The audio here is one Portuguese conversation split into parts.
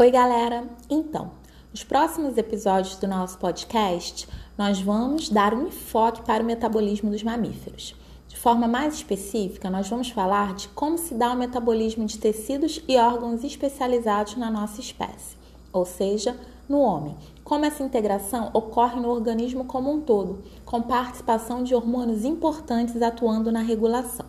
Oi, galera! Então, nos próximos episódios do nosso podcast, nós vamos dar um enfoque para o metabolismo dos mamíferos. De forma mais específica, nós vamos falar de como se dá o metabolismo de tecidos e órgãos especializados na nossa espécie, ou seja, no homem. Como essa integração ocorre no organismo como um todo, com participação de hormônios importantes atuando na regulação.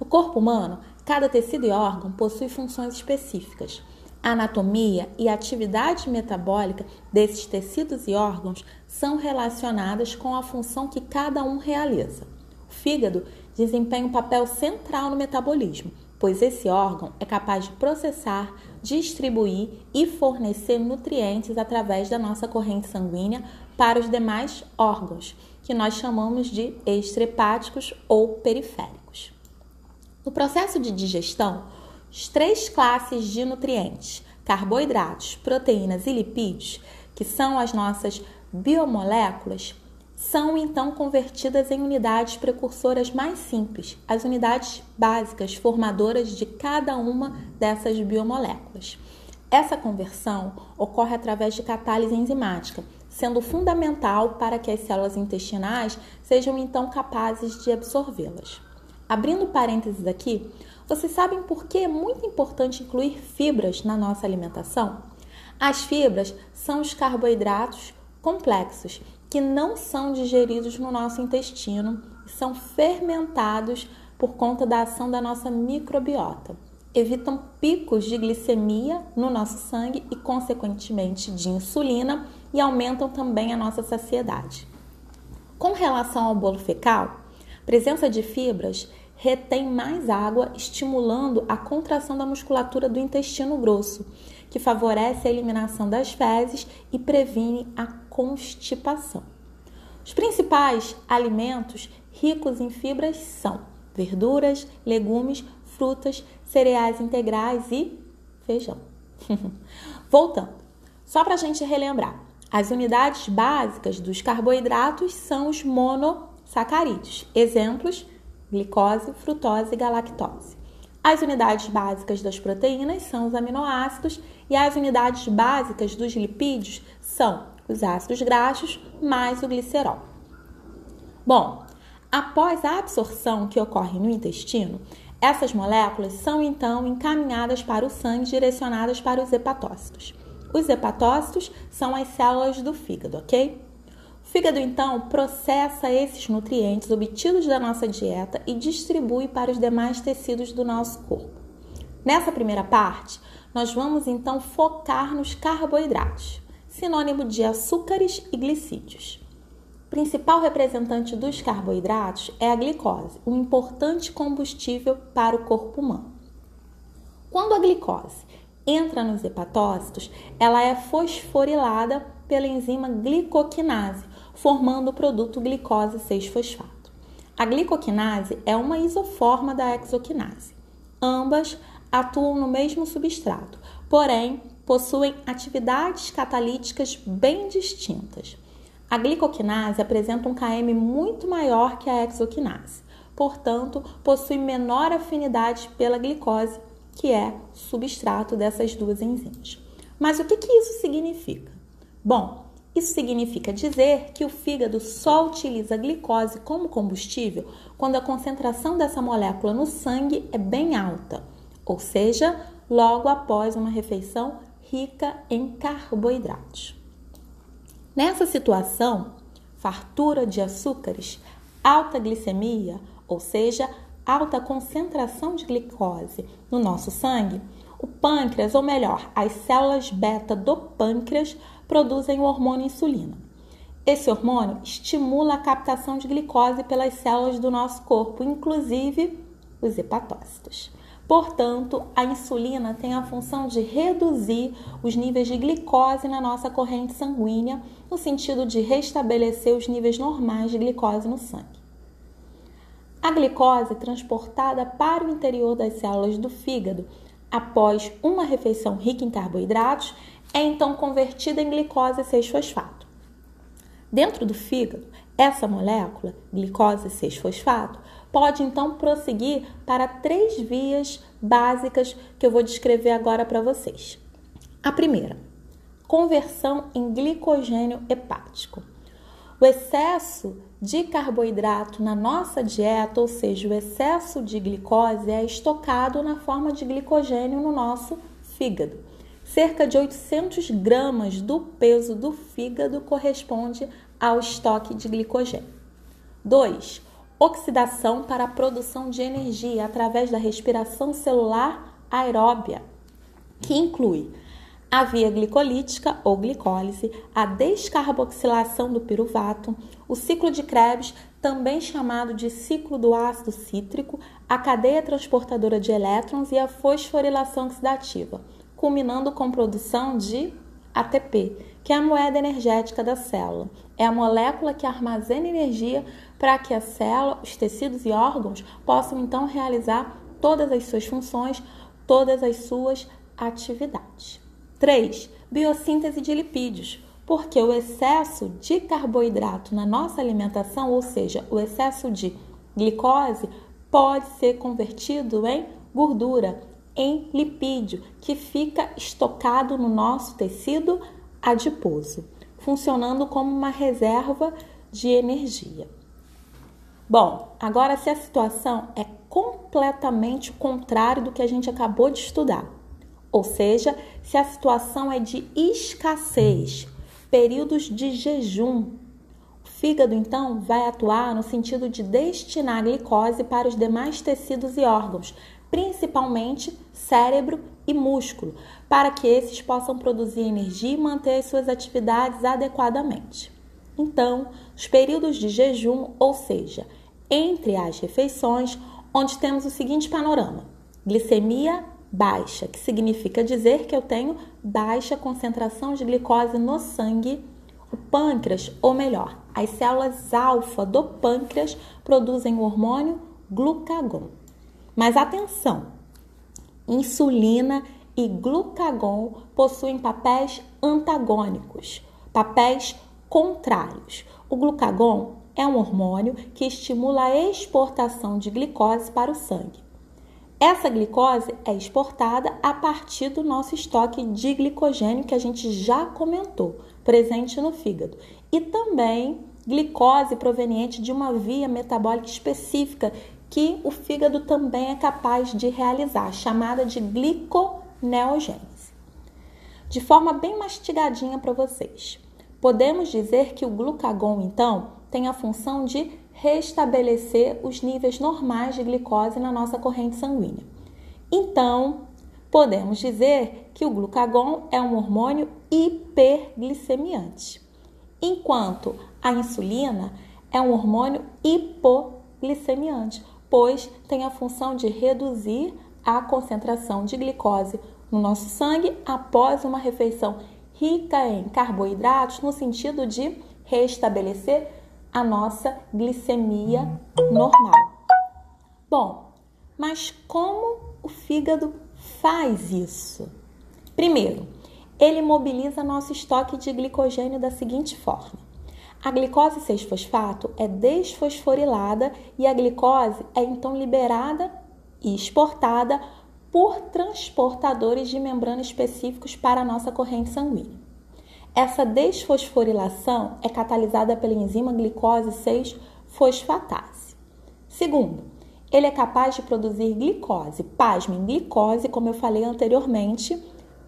No corpo humano, cada tecido e órgão possui funções específicas. Anatomia e atividade metabólica desses tecidos e órgãos são relacionadas com a função que cada um realiza. O fígado desempenha um papel central no metabolismo, pois esse órgão é capaz de processar, distribuir e fornecer nutrientes através da nossa corrente sanguínea para os demais órgãos, que nós chamamos de extrahepáticos ou periféricos. No processo de digestão, as três classes de nutrientes, carboidratos, proteínas e lipídios, que são as nossas biomoléculas, são então convertidas em unidades precursoras mais simples, as unidades básicas formadoras de cada uma dessas biomoléculas. Essa conversão ocorre através de catálise enzimática, sendo fundamental para que as células intestinais sejam então capazes de absorvê-las. Abrindo parênteses aqui, vocês sabem por que é muito importante incluir fibras na nossa alimentação? As fibras são os carboidratos complexos que não são digeridos no nosso intestino e são fermentados por conta da ação da nossa microbiota. Evitam picos de glicemia no nosso sangue e, consequentemente, de insulina e aumentam também a nossa saciedade. Com relação ao bolo fecal, presença de fibras retém mais água, estimulando a contração da musculatura do intestino grosso, que favorece a eliminação das fezes e previne a constipação. Os principais alimentos ricos em fibras são verduras, legumes, frutas, cereais integrais e feijão. Voltando, só para a gente relembrar, as unidades básicas dos carboidratos são os monossacarídeos. Exemplos: glicose, frutose e galactose. As unidades básicas das proteínas são os aminoácidos e as unidades básicas dos lipídios são os ácidos graxos mais o glicerol. Bom, após a absorção que ocorre no intestino, essas moléculas são então encaminhadas para o sangue direcionadas para os hepatócitos. Os hepatócitos são as células do fígado, ok? O fígado então processa esses nutrientes obtidos da nossa dieta e distribui para os demais tecidos do nosso corpo. Nessa primeira parte, nós vamos então focar nos carboidratos, sinônimo de açúcares e glicídios. O principal representante dos carboidratos é a glicose, um importante combustível para o corpo humano. Quando a glicose entra nos hepatócitos, ela é fosforilada pela enzima glicoquinase, formando o produto glicose 6-fosfato. A glicoquinase é uma isoforma da exoquinase. Ambas atuam no mesmo substrato, porém possuem atividades catalíticas bem distintas. A glicoquinase apresenta um KM muito maior que a exoquinase, portanto, possui menor afinidade pela glicose, que é substrato dessas duas enzimas. Mas o que, que isso significa? Bom, isso significa dizer que o fígado só utiliza a glicose como combustível quando a concentração dessa molécula no sangue é bem alta, ou seja, logo após uma refeição rica em carboidratos. Nessa situação, fartura de açúcares, alta glicemia, ou seja, alta concentração de glicose no nosso sangue, o pâncreas, ou melhor, as células beta do pâncreas, produzem o hormônio insulina. Esse hormônio estimula a captação de glicose pelas células do nosso corpo, inclusive os hepatócitos. Portanto, a insulina tem a função de reduzir os níveis de glicose na nossa corrente sanguínea, no sentido de restabelecer os níveis normais de glicose no sangue. A glicose é transportada para o interior das células do fígado após uma refeição rica em carboidratos é então convertida em glicose 6-fosfato. Dentro do fígado, essa molécula, glicose 6-fosfato, pode então prosseguir para três vias básicas que eu vou descrever agora para vocês. A primeira, conversão em glicogênio hepático. O excesso de carboidrato na nossa dieta, ou seja, o excesso de glicose, é estocado na forma de glicogênio no nosso fígado. Cerca de 800 gramas do peso do fígado corresponde ao estoque de glicogênio. 2. Oxidação para a produção de energia através da respiração celular aeróbia, que inclui a via glicolítica ou glicólise, a descarboxilação do piruvato, o ciclo de Krebs, também chamado de ciclo do ácido cítrico, a cadeia transportadora de elétrons e a fosforilação oxidativa, culminando com produção de ATP, que é a moeda energética da célula. É a molécula que armazena energia para que a célula, os tecidos e órgãos possam então realizar todas as suas funções, todas as suas atividades. 3. Biossíntese de lipídios, porque o excesso de carboidrato na nossa alimentação, ou seja, o excesso de glicose, pode ser convertido em gordura, em lipídio, que fica estocado no nosso tecido adiposo, funcionando como uma reserva de energia. Bom, agora se a situação é completamente contrária do que a gente acabou de estudar, ou seja, se a situação é de escassez, períodos de jejum, o fígado então vai atuar no sentido de destinar glicose para os demais tecidos e órgãos, principalmente cérebro e músculo, para que esses possam produzir energia e manter suas atividades adequadamente. Então, os períodos de jejum, ou seja, entre as refeições, onde temos o seguinte panorama: glicemia baixa, que significa dizer que eu tenho baixa concentração de glicose no sangue. O pâncreas, ou melhor, as células alfa do pâncreas produzem o hormônio glucagon. Mas atenção, insulina e glucagon possuem papéis antagônicos, papéis contrários. O glucagon é um hormônio que estimula a exportação de glicose para o sangue. Essa glicose é exportada a partir do nosso estoque de glicogênio que a gente já comentou, presente no fígado, e também glicose proveniente de uma via metabólica específica que o fígado também é capaz de realizar, chamada de gliconeogênese. De forma bem mastigadinha para vocês, podemos dizer que o glucagon, então, tem a função de restabelecer os níveis normais de glicose na nossa corrente sanguínea. Então, podemos dizer que o glucagon é um hormônio hiperglicemiante, enquanto a insulina é um hormônio hipoglicemiante, pois tem a função de reduzir a concentração de glicose no nosso sangue após uma refeição rica em carboidratos, no sentido de restabelecer a nossa glicemia normal. Bom, mas como o fígado faz isso? Primeiro, ele mobiliza nosso estoque de glicogênio da seguinte forma: a glicose 6-fosfato é desfosforilada e a glicose é então liberada e exportada por transportadores de membrana específicos para a nossa corrente sanguínea. Essa desfosforilação é catalisada pela enzima glicose 6-fosfatase. Segundo, ele é capaz de produzir glicose, pasmem, glicose, como eu falei anteriormente,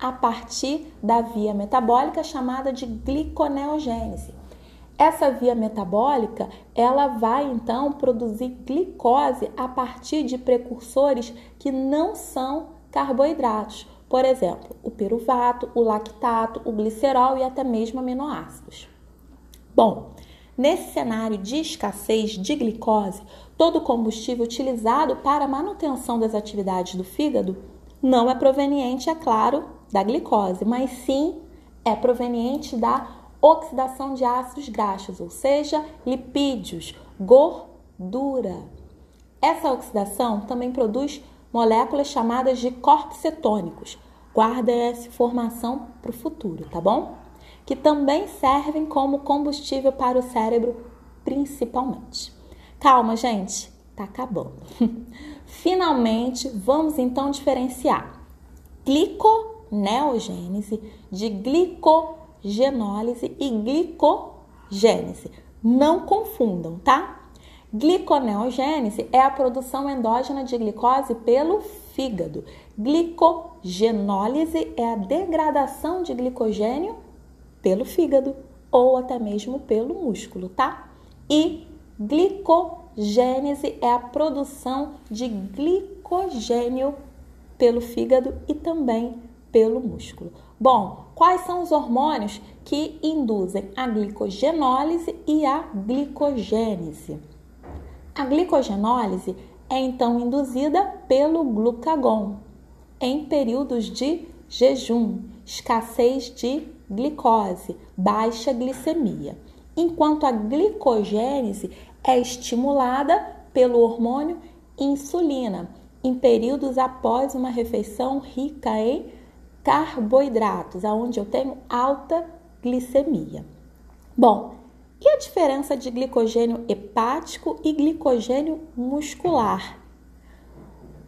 a partir da via metabólica chamada de gliconeogênese. Essa via metabólica, ela vai então produzir glicose a partir de precursores que não são carboidratos, por exemplo, o piruvato, o lactato, o glicerol e até mesmo aminoácidos. Bom, nesse cenário de escassez de glicose, todo combustível utilizado para a manutenção das atividades do fígado não é proveniente, é claro, da glicose, mas sim é proveniente da oxidação de ácidos graxos, ou seja, lipídios, gordura. Essa oxidação também produz moléculas chamadas de corpos cetônicos. Guarda essa informação para o futuro, tá bom? Que também servem como combustível para o cérebro, principalmente. Calma, gente, tá acabando. Finalmente, vamos então diferenciar gliconeogênese, de glicogenólise e glicogênese. Não confundam, tá? Gliconeogênese é a produção endógena de glicose pelo fígado. Glicogenólise é a degradação de glicogênio pelo fígado ou até mesmo pelo músculo, tá? E glicogênese é a produção de glicogênio pelo fígado e também pelo músculo. Bom, quais são os hormônios que induzem a glicogenólise e a glicogênese? A glicogenólise é então induzida pelo glucagon em períodos de jejum, escassez de glicose, baixa glicemia, enquanto a glicogênese é estimulada pelo hormônio insulina em períodos após uma refeição rica em carboidratos, aonde eu tenho alta glicemia. Bom, e a diferença de glicogênio hepático e glicogênio muscular?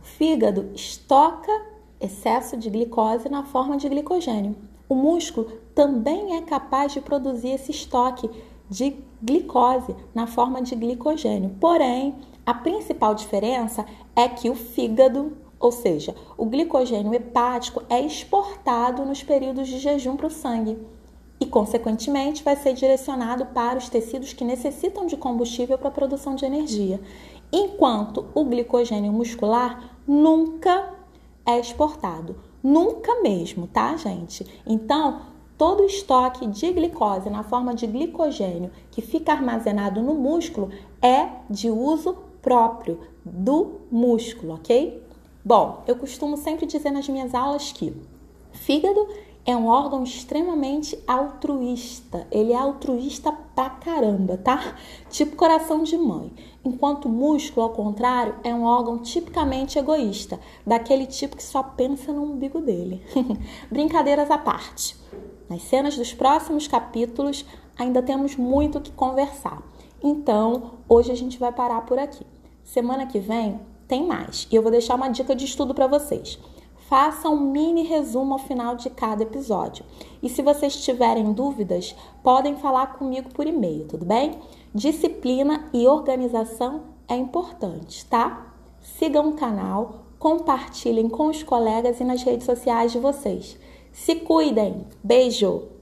O fígado estoca excesso de glicose na forma de glicogênio. O músculo também é capaz de produzir esse estoque de glicose na forma de glicogênio. Porém, a principal diferença é que o fígado, ou seja, o glicogênio hepático, é exportado nos períodos de jejum para o sangue e, consequentemente, vai ser direcionado para os tecidos que necessitam de combustível para a produção de energia, enquanto o glicogênio muscular nunca é exportado. Nunca mesmo, tá, gente? Então, todo o estoque de glicose na forma de glicogênio que fica armazenado no músculo é de uso próprio do músculo, ok? Bom, eu costumo sempre dizer nas minhas aulas que fígado é um órgão extremamente altruísta. Ele é altruísta pra caramba, tá? Tipo coração de mãe. Enquanto o músculo, ao contrário, é um órgão tipicamente egoísta, daquele tipo que só pensa no umbigo dele. Brincadeiras à parte. Nas cenas dos próximos capítulos, ainda temos muito o que conversar. Então, hoje a gente vai parar por aqui. Semana que vem tem mais e eu vou deixar uma dica de estudo para vocês. Faça um mini resumo ao final de cada episódio. E se vocês tiverem dúvidas, podem falar comigo por e-mail, tudo bem? Disciplina e organização é importante, tá? Sigam o canal, compartilhem com os colegas e nas redes sociais de vocês. Se cuidem! Beijo!